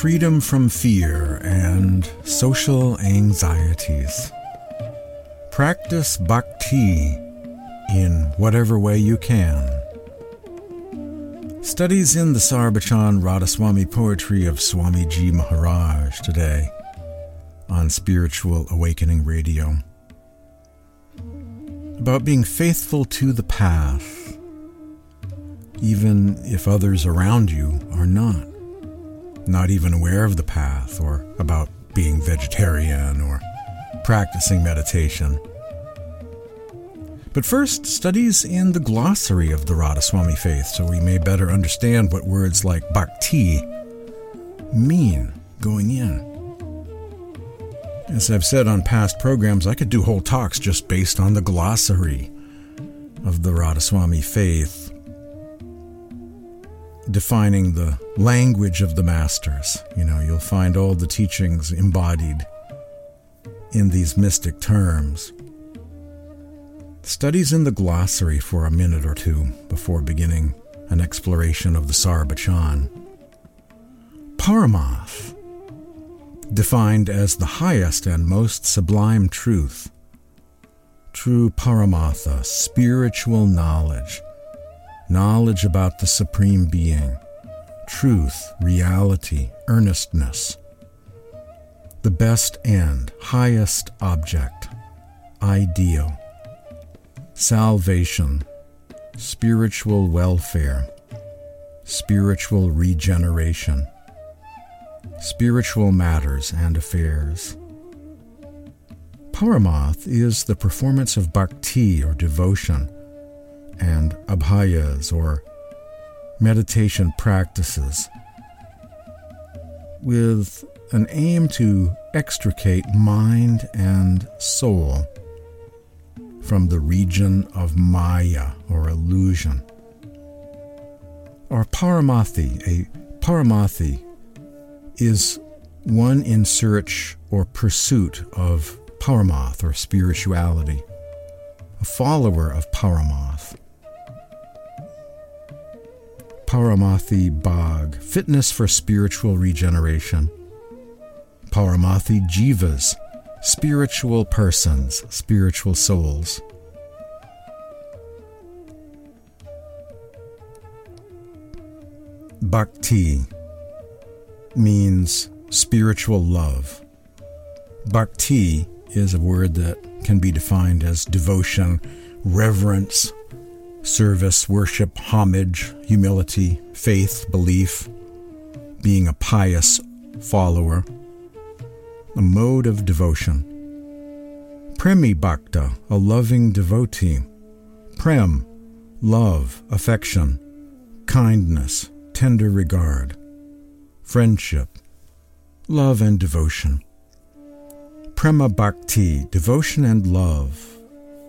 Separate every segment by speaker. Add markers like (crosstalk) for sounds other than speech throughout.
Speaker 1: freedom from fear and social anxieties. Practice bhakti in whatever way you can. Studies in the Sarbachan Radhaswami poetry of Swami Swamiji Maharaj today on Spiritual Awakening Radio. About being faithful to the path, even if others around you are not not even aware of the path or about being vegetarian or practicing meditation. But first, studies in the glossary of the Radhaswami faith so we may better understand what words like bhakti mean going in. As I've said on past programs, I could do whole talks just based on the glossary of the Radhaswami faith defining the language of the masters. You know, you'll find all the teachings embodied in these mystic terms. Studies in the glossary for a minute or two before beginning an exploration of the Sarbachan. Paramath, defined as the highest and most sublime truth. True Paramatha, spiritual knowledge knowledge about the Supreme Being, truth, reality, earnestness, the best end, highest object, ideal, salvation, spiritual welfare, spiritual regeneration, spiritual matters and affairs. Paramath is the performance of bhakti or devotion and abhayas or meditation practices with an aim to extricate mind and soul from the region of Maya or illusion. Or Paramathi, a Paramathi is one in search or pursuit of Paramath or spirituality, a follower of Paramath. Paramathi Bhag, Fitness for Spiritual Regeneration. Paramathi Jivas, Spiritual Persons, Spiritual Souls. Bhakti means spiritual love. Bhakti is a word that can be defined as devotion, reverence, service, worship, homage, humility, faith, belief, being a pious follower, a mode of devotion. Premi Bhakta, a loving devotee. Prem, love, affection, kindness, tender regard, friendship, love and devotion. Prema Bhakti, devotion and love,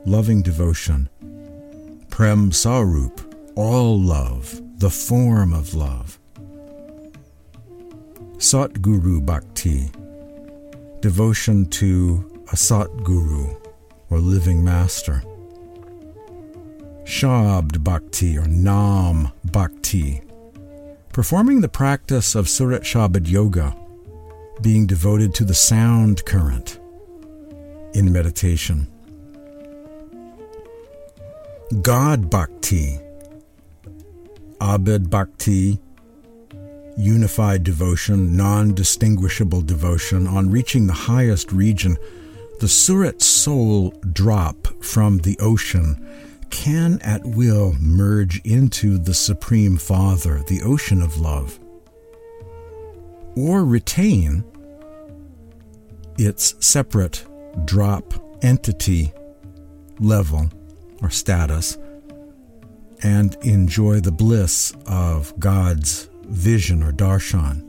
Speaker 1: loving devotion. Prem Sarup, all love, the form of love. Satguru Bhakti, devotion to a Satguru or living master. Shabd Bhakti or Nam Bhakti, performing the practice of Surat Shabad Yoga, being devoted to the sound current in meditation. God Bhakti, Abhed Bhakti, unified devotion, non distinguishable devotion. On reaching the highest region, the Surat soul drop from the ocean can at will merge into the Supreme Father, the ocean of love, or retain its separate drop entity level or status and enjoy the bliss of God's vision or darshan.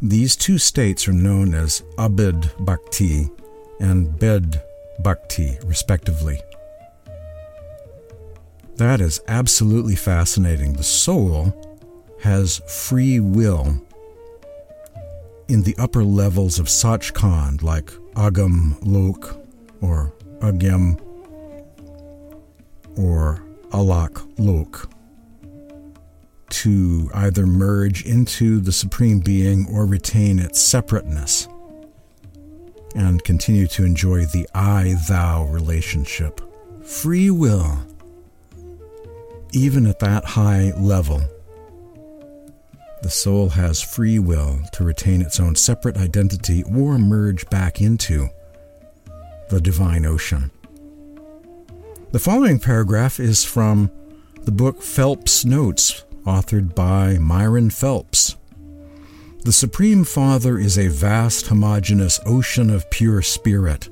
Speaker 1: These two states are known as Abhed Bhakti and Bhed Bhakti, respectively. That is absolutely fascinating. The soul has free will in the upper levels of Sachkhand, like Agam Lok or Agam or Alak Lok to either merge into the Supreme Being or retain its separateness and continue to enjoy the I thou relationship. Free will, even at that high level, the soul has free will to retain its own separate identity or merge back into the divine ocean. The following paragraph is from the book Phelps Notes, authored by Myron Phelps. The Supreme Father is a vast, homogeneous ocean of pure spirit.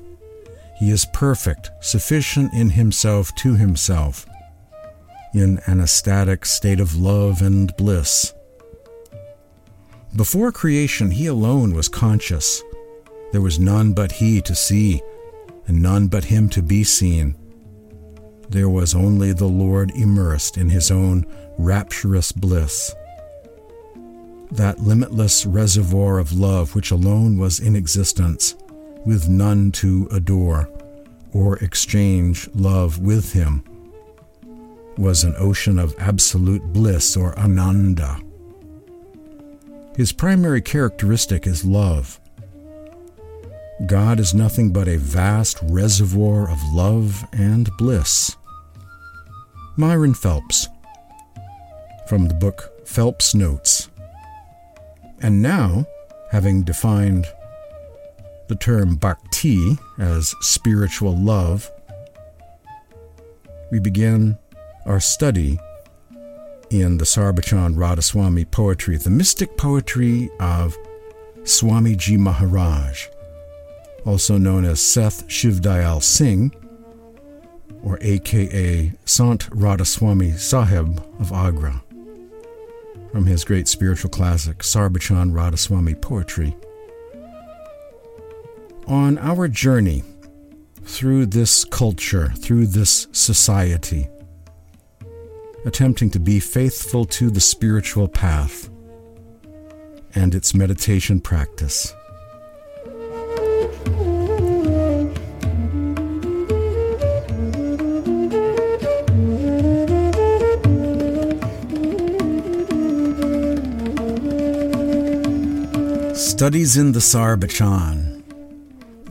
Speaker 1: He is perfect, sufficient in himself to himself, in an ecstatic state of love and bliss. Before creation, he alone was conscious. There was none but he to see, and none but him to be seen. There was only the Lord immersed in his own rapturous bliss that limitless reservoir of love which alone was in existence, with none to adore or exchange love with him, was an ocean of absolute bliss or ananda. His primary characteristic is love. God is nothing but a vast reservoir of love and bliss. Myron Phelps, from the book Phelps Notes. And now, having defined the term bhakti as spiritual love, we begin our study in the Sarbachan Radhaswami poetry, the mystic poetry of Swamiji Maharaj, also known as Seth Shivdayal Singh, or aka Sant Radhaswami Sahib of Agra from his great spiritual classic, Sarbachan Radhaswami Poetry. On our journey through this culture, through this society, attempting to be faithful to the spiritual path and its meditation practice. Studies in the Sarbachan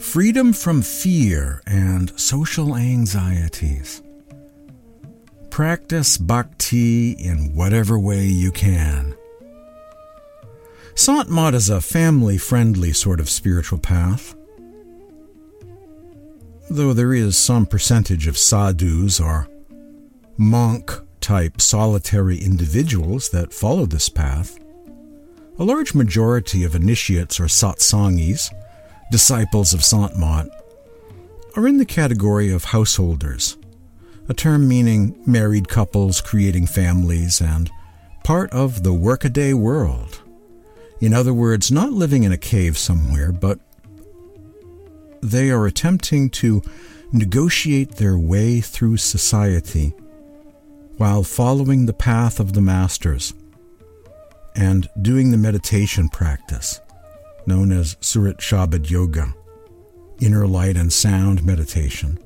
Speaker 1: Freedom from fear and social anxieties. Practice bhakti in whatever way you can. Sant Mat is a family friendly sort of spiritual path. Though there is some percentage of sadhus or monk type solitary individuals that follow this path, a large majority of initiates or satsangis, disciples of Sant Mat, are in the category of householders, a term meaning married couples creating families and part of the workaday world. In other words, not living in a cave somewhere, but they are attempting to negotiate their way through society while following the path of the masters and doing the meditation practice known as Surat Shabad Yoga, inner light and sound meditation,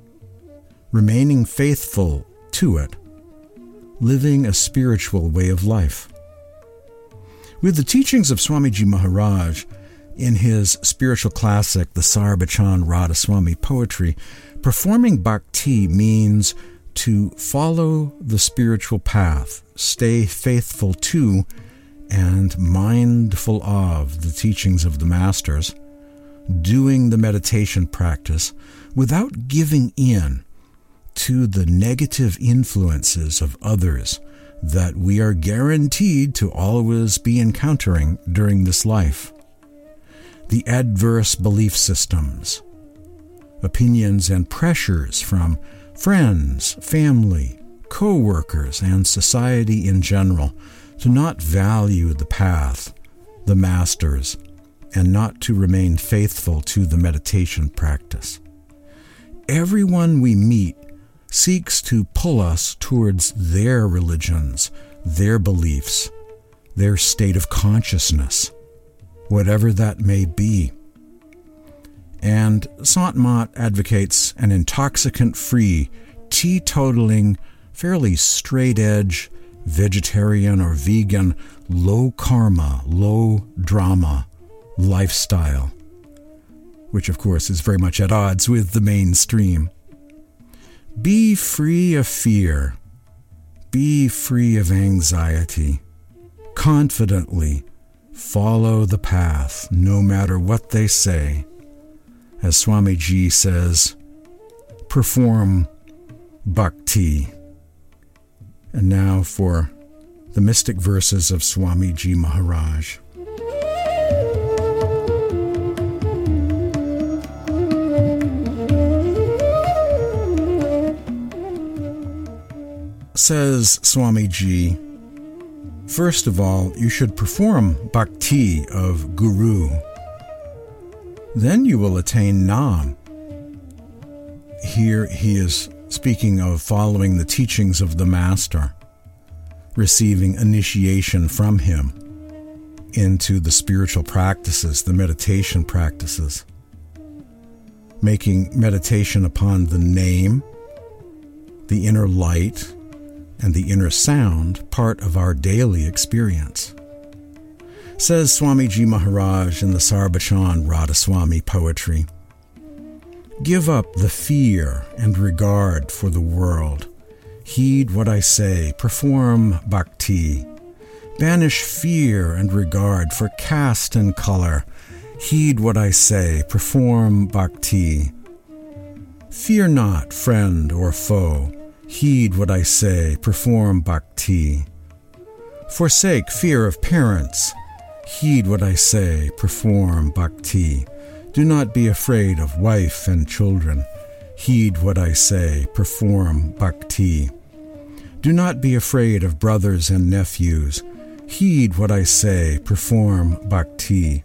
Speaker 1: remaining faithful to it, living a spiritual way of life. With the teachings of Swamiji Maharaj in his spiritual classic, the Sarbachan Radhaswami poetry, performing bhakti means to follow the spiritual path, stay faithful to and mindful of the teachings of the Masters, doing the meditation practice without giving in to the negative influences of others that we are guaranteed to always be encountering during this life. The adverse belief systems, opinions, and pressures from friends, family, co workers, and society in general to not value the path, the masters, and not to remain faithful to the meditation practice. Everyone we meet seeks to pull us towards their religions, their beliefs, their state of consciousness, whatever that may be. And Sant Mat advocates an intoxicant free, teetotaling, fairly straight edge, vegetarian or vegan, low karma, low drama lifestyle, which of course is very much at odds with the mainstream. Be free of fear. Be free of anxiety. Confidently follow the path, no matter what they say. As Swamiji says, perform bhakti. And now for the mystic verses of Swamiji Maharaj. Says Swamiji, first of all, you should perform bhakti of Guru. Then you will attain Nam. Here he is speaking of following the teachings of the Master, receiving initiation from him into the spiritual practices, the meditation practices, making meditation upon the name, the inner light, and the inner sound part of our daily experience. Says Swamiji Maharaj in the Sarbachan Radhaswami poetry Give up the fear and regard for the world. Heed what I say, perform bhakti. Banish fear and regard for caste and color. Heed what I say, perform bhakti. Fear not, friend or foe. Heed what I say, perform bhakti. Forsake fear of parents. Heed what I say, perform bhakti. Do not be afraid of wife and children. Heed what I say, perform bhakti. Do not be afraid of brothers and nephews. Heed what I say, perform bhakti.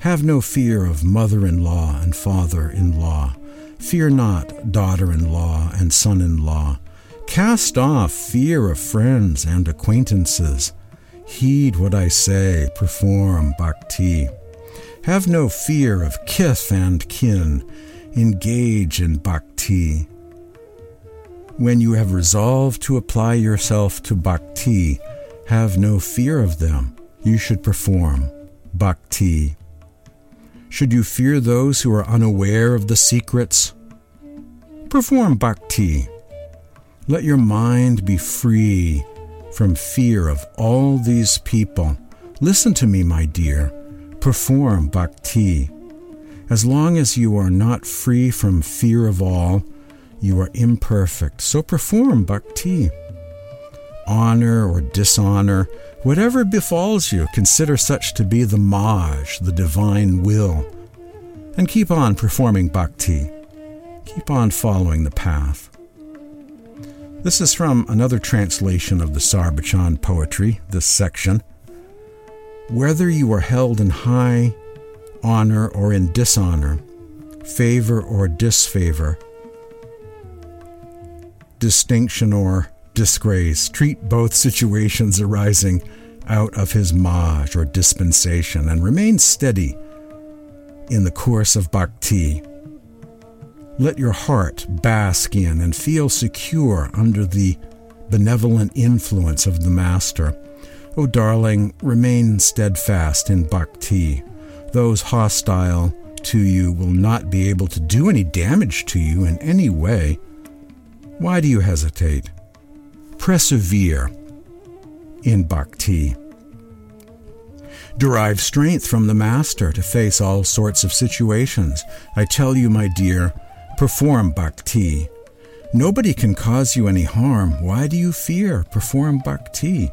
Speaker 1: Have no fear of mother in law and father in law. Fear not daughter in law and son in law. Cast off fear of friends and acquaintances. Heed what I say, perform bhakti. Have no fear of kith and kin. Engage in bhakti. When you have resolved to apply yourself to bhakti, have no fear of them. You should perform bhakti. Should you fear those who are unaware of the secrets? Perform bhakti. Let your mind be free from fear of all these people. Listen to me, my dear. Perform bhakti. As long as you are not free from fear of all, you are imperfect. So perform bhakti. Honor or dishonor, whatever befalls you, consider such to be the Mauj, the divine will, and keep on performing bhakti. Keep on following the path. This is from another translation of the Sarbachan poetry, this section. Whether you are held in high honor or in dishonor, favor or disfavor, distinction or disgrace, treat both situations arising out of his mauj or dispensation and remain steady in the course of bhakti let your heart bask in and feel secure under the benevolent influence of the Master. O oh, darling, remain steadfast in bhakti. Those hostile to you will not be able to do any damage to you in any way. Why do you hesitate? Persevere in bhakti. Derive strength from the Master to face all sorts of situations. I tell you, my dear, Perform bhakti. Nobody can cause you any harm. Why do you fear? Perform bhakti.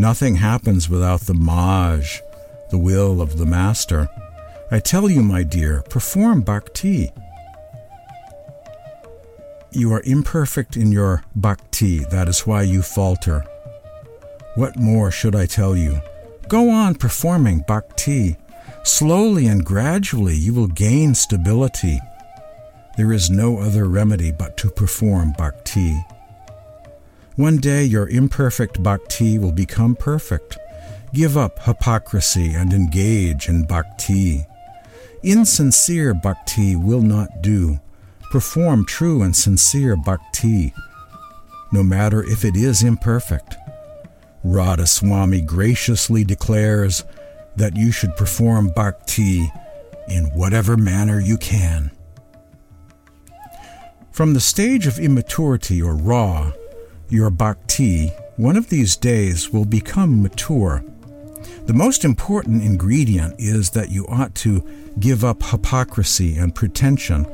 Speaker 1: Nothing happens without the mauj, the will of the Master. I tell you, my dear, perform bhakti. You are imperfect in your bhakti, that is why you falter. What more should I tell you? Go on performing bhakti. Slowly and gradually you will gain stability. There is no other remedy but to perform bhakti. One day your imperfect bhakti will become perfect. Give up hypocrisy and engage in bhakti. Insincere bhakti will not do. Perform true and sincere bhakti, no matter if it is imperfect. Radhaswami graciously declares that you should perform bhakti in whatever manner you can. From the stage of immaturity or raw, your bhakti, one of these days, will become mature. The most important ingredient is that you ought to give up hypocrisy and pretension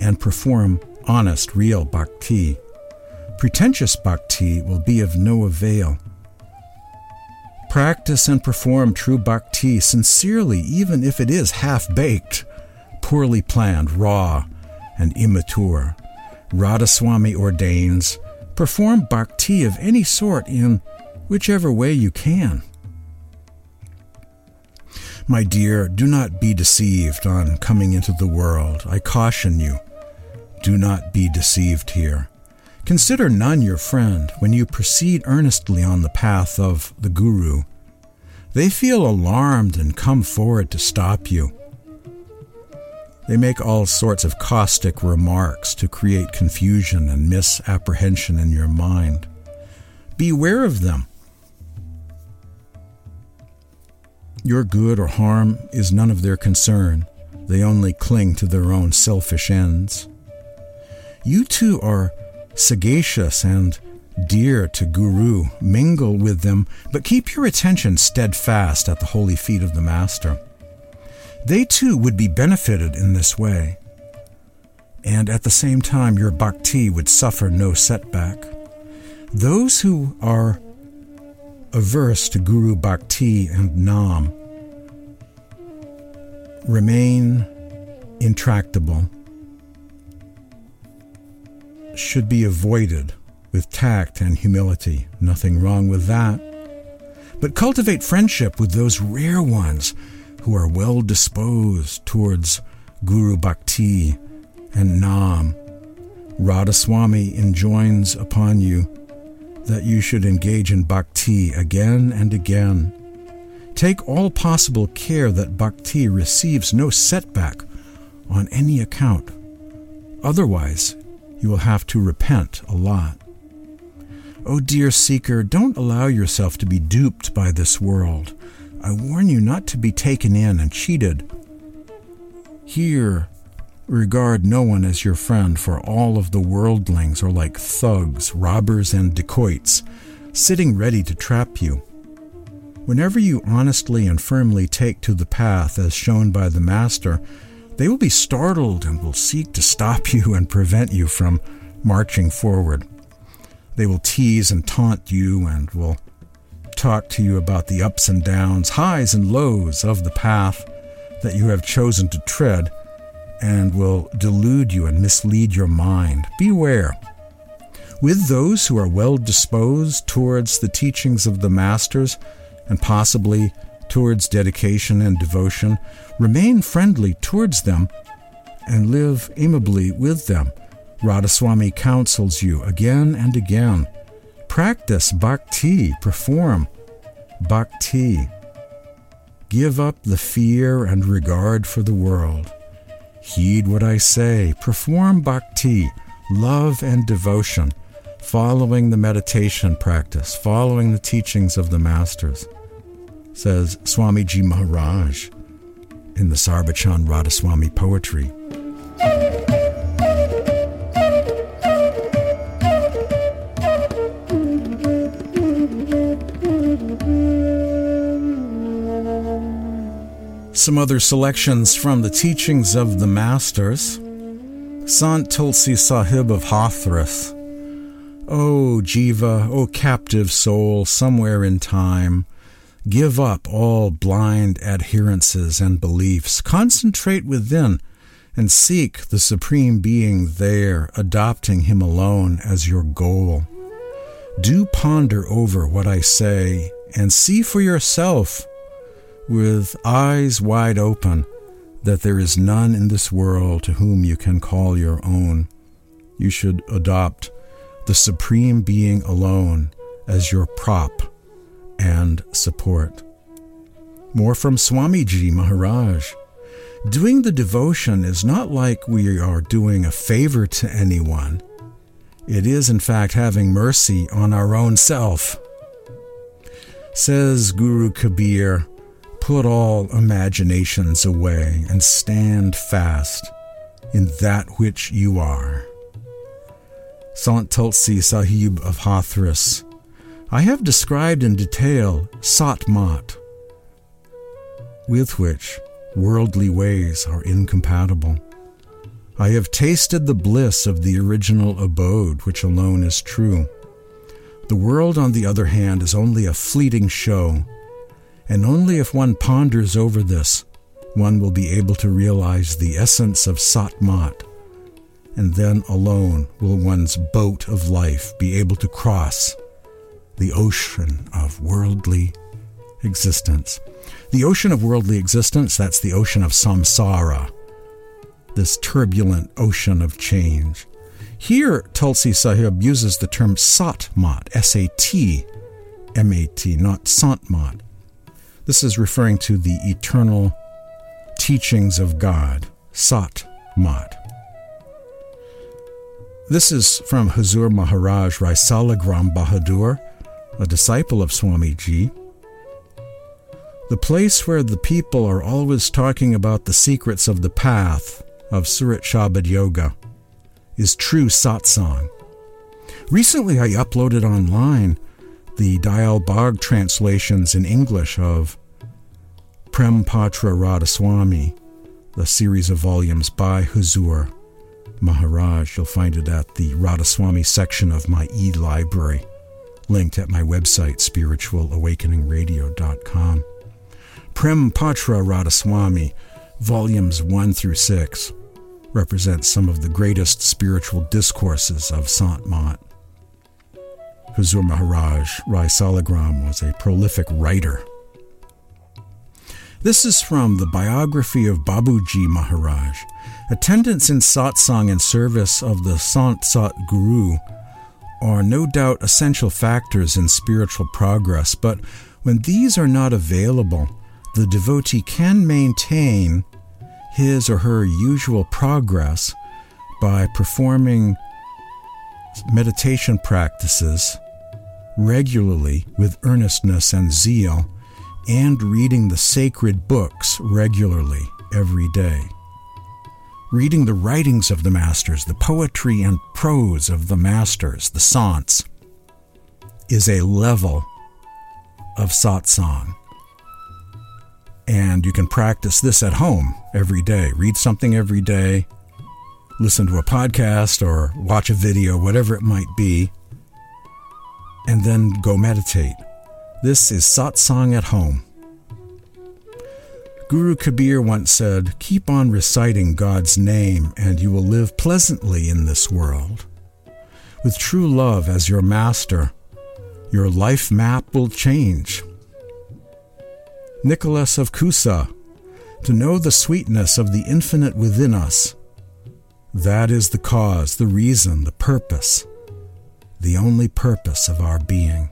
Speaker 1: and perform honest, real bhakti. Pretentious bhakti will be of no avail. Practice and perform true bhakti sincerely, even if it is half baked, poorly planned, raw, and immature. Radhaswami ordains perform bhakti of any sort in whichever way you can. My dear, do not be deceived on coming into the world. I caution you. Do not be deceived here. Consider none your friend when you proceed earnestly on the path of the Guru. They feel alarmed and come forward to stop you. They make all sorts of caustic remarks to create confusion and misapprehension in your mind. Beware of them. Your good or harm is none of their concern. They only cling to their own selfish ends. You too are sagacious and dear to Guru. Mingle with them, but keep your attention steadfast at the holy feet of the Master. They too would be benefited in this way. And at the same time, your bhakti would suffer no setback. Those who are averse to Guru Bhakti and Nam remain intractable should be avoided with tact and humility. Nothing wrong with that. But cultivate friendship with those rare ones who are well disposed towards Guru Bhakti and Nam. Radhaswami enjoins upon you that you should engage in bhakti again and again. Take all possible care that bhakti receives no setback on any account. Otherwise, you will have to repent a lot. Oh, dear seeker, don't allow yourself to be duped by this world. I warn you not to be taken in and cheated. Here, regard no one as your friend, for all of the worldlings are like thugs, robbers, and dacoits, sitting ready to trap you. Whenever you honestly and firmly take to the path as shown by the Master, they will be startled and will seek to stop (laughs) you and prevent you from marching forward. They will tease and taunt you and will talk to you about the ups and downs, highs and lows of the path that you have chosen to tread and will delude you and mislead your mind. Beware. With those who are well disposed towards the teachings of the masters and possibly towards dedication and devotion, remain friendly towards them, and live amiably with them. Radhaswami counsels you again and again. Practice bhakti, perform bhakti. Give up the fear and regard for the world. Heed what I say, perform bhakti, love and devotion, following the meditation practice, following the teachings of the masters says Swamiji Maharaj in the Sarbachan Radhaswami poetry. Some other selections from the teachings of the Masters. Sant Tulsi Sahib of Hathras. O Jiva, O captive soul, somewhere in time, Give up all blind adherences and beliefs. Concentrate within and seek the Supreme Being there, adopting Him alone as your goal. Do ponder over what I say and see for yourself with eyes wide open that there is none in this world to whom you can call your own. You should adopt the Supreme Being alone as your prop and support. More from Swamiji Maharaj. Doing the devotion is not like we are doing a favor to anyone. It is, in fact, having mercy on our own self. Says Guru Kabir, put all imaginations away and stand fast in that which you are. Sant Tulsi Sahib of Hathras, I have described in detail Sat Mat, with which worldly ways are incompatible. I have tasted the bliss of the original abode, which alone is true. The world, on the other hand, is only a fleeting show, and only if one ponders over this, one will be able to realize the essence of Satmat, and then alone will one's boat of life be able to cross the ocean of worldly existence. The ocean of worldly existence, that's the ocean of samsara, this turbulent ocean of change. Here, Tulsi Sahib uses the term satmat, S A T M A T, not santmat. This is referring to the eternal teachings of God, Sat Mat. This is from Huzur Maharaj Raisalagram Bahadur, a disciple of Swamiji. The place where the people are always talking about the secrets of the path of Surat Shabad Yoga is true satsang. Recently, I uploaded online the Dayal Bagh translations in English of Prem Patra Radhaswami, the series of volumes by Huzur Maharaj. You'll find it at the Radhaswami section of my e library, linked at my website, spiritualawakeningradio.com. Prem Patra Radhaswami, volumes 1 through 6 represents some of the greatest spiritual discourses of Sant Mat. Huzur Maharaj Rai Salagram was a prolific writer. This is from the biography of Babuji Maharaj. Attendance in satsang and service of the Sant Sat Guru are no doubt essential factors in spiritual progress, but when these are not available, the devotee can maintain his or her usual progress by performing meditation practices regularly with earnestness and zeal and reading the sacred books regularly every day. Reading the writings of the masters, the poetry and prose of the masters, the sants, is a level of satsang. And you can practice this at home every day. Read something every day, listen to a podcast or watch a video, whatever it might be, and then go meditate. This is satsang at home. Guru Kabir once said, Keep on reciting God's name, and you will live pleasantly in this world. With true love as your master, your life map will change. Nicholas of Cusa, to know the sweetness of the infinite within us. That is the cause, the reason, the purpose, the only purpose of our being.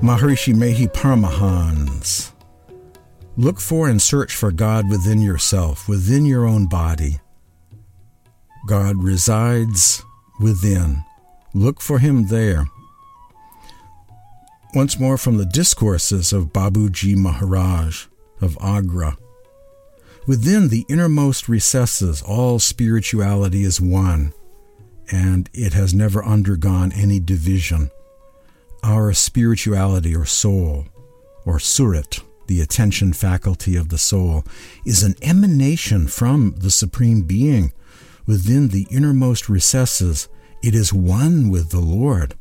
Speaker 1: Maharishi Mehi Paramahans. Look for and search for God within yourself, within your own body. God resides within. Look for him there. Once more from the discourses of Babuji Maharaj of Agra. Within the innermost recesses, all spirituality is one, and it has never undergone any division. Our spirituality or soul, or surat, the attention faculty of the soul, is an emanation from the Supreme Being within the innermost recesses, it is one with the Lord.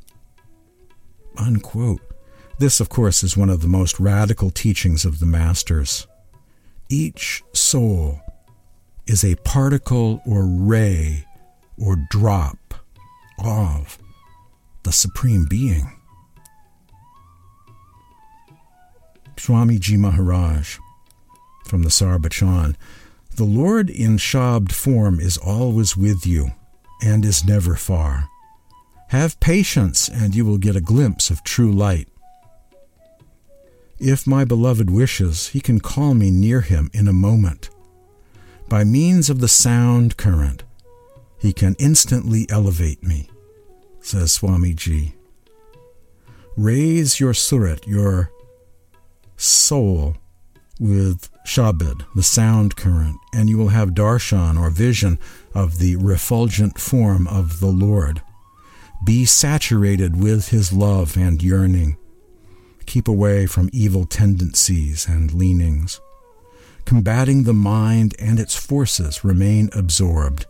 Speaker 1: Unquote. This, of course, is one of the most radical teachings of the Masters. Each soul is a particle or ray or drop of the Supreme Being. Swamiji Maharaj from the Sarbachan the Lord in Shabd form is always with you and is never far. Have patience, and you will get a glimpse of true light. If my beloved wishes, he can call me near him in a moment. By means of the sound current, he can instantly elevate me, says Swami Swamiji. Raise your surat, your soul, with Shabad, the sound current, and you will have darshan or vision of the refulgent form of the Lord. Be saturated with his love and yearning. Keep away from evil tendencies and leanings. Combating the mind and its forces, remain absorbed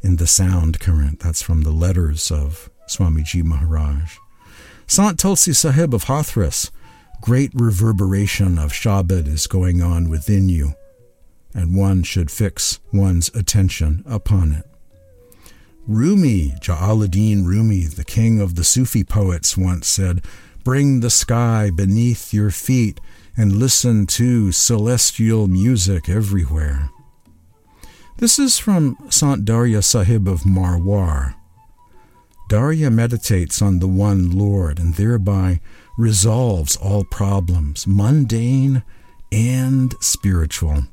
Speaker 1: in the sound current. That's from the letters of Swamiji Maharaj. Sant Tulsi Sahib of Hathras, great reverberation of Shabad is going on within you, and one should fix one's attention upon it. Rumi, Jalaluddin Rumi, the king of the Sufi poets, once said, Bring the sky beneath your feet and listen to celestial music everywhere. This is from Sant Darya Sahib of Marwar. Darya meditates on the one Lord and thereby resolves all problems, mundane and spiritual.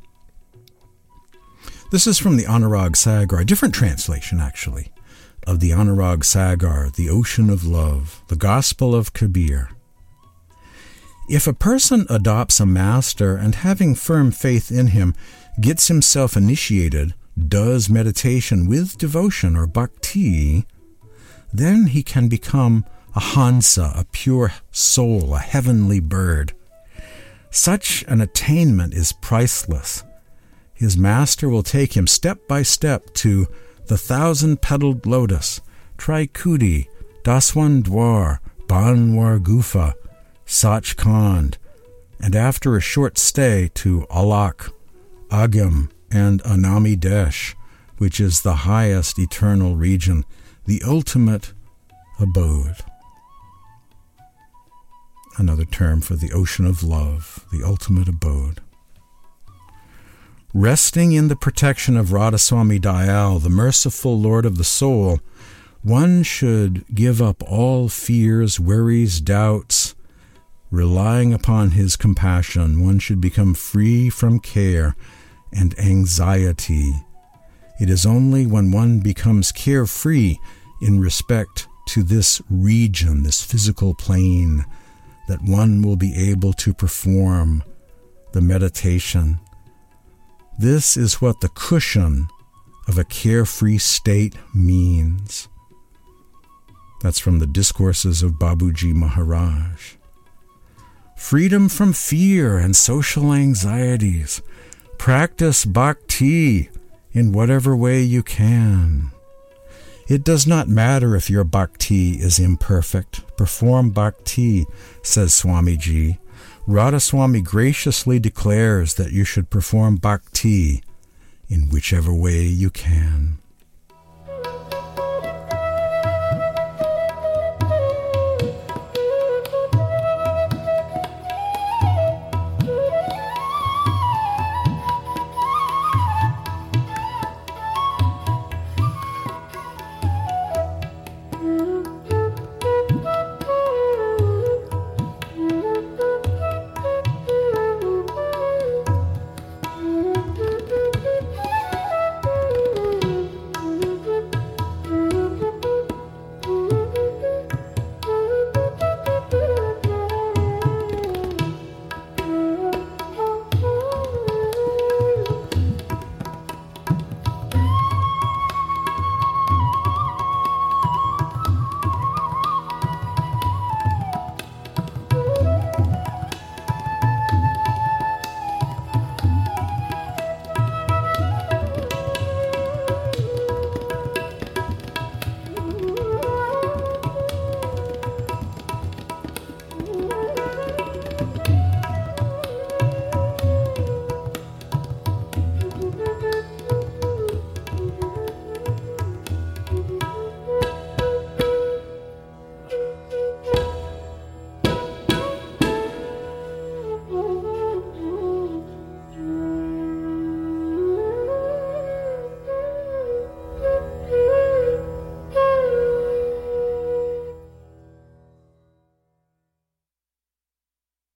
Speaker 1: This is from the Anurag Sagar, a different translation actually of the Anurag Sagar, The Ocean of Love, the Gospel of Kabir. If a person adopts a master and having firm faith in him, gets himself initiated, does meditation with devotion or bhakti, then he can become a Hansa, a pure soul, a heavenly bird. Such an attainment is priceless. His master will take him step by step to the thousand petaled lotus, Trikuti, Daswandwar, Bhanwar Gufa, Sachkhand, and after a short stay to Alak, Agam, and Anami Desh, which is the highest eternal region, the ultimate abode. Another term for the ocean of love, the ultimate abode. Resting in the protection of Radhaswami Dayal, the merciful Lord of the soul, one should give up all fears, worries, doubts. Relying upon his compassion, one should become free from care and anxiety. It is only when one becomes carefree in respect to this region, this physical plane, that one will be able to perform the meditation this is what the cushion of a carefree state means. That's from the discourses of Babuji Maharaj. Freedom from fear and social anxieties. Practice bhakti in whatever way you can. It does not matter if your bhakti is imperfect. Perform bhakti, says Swamiji, Radhaswami graciously declares that you should perform bhakti in whichever way you can.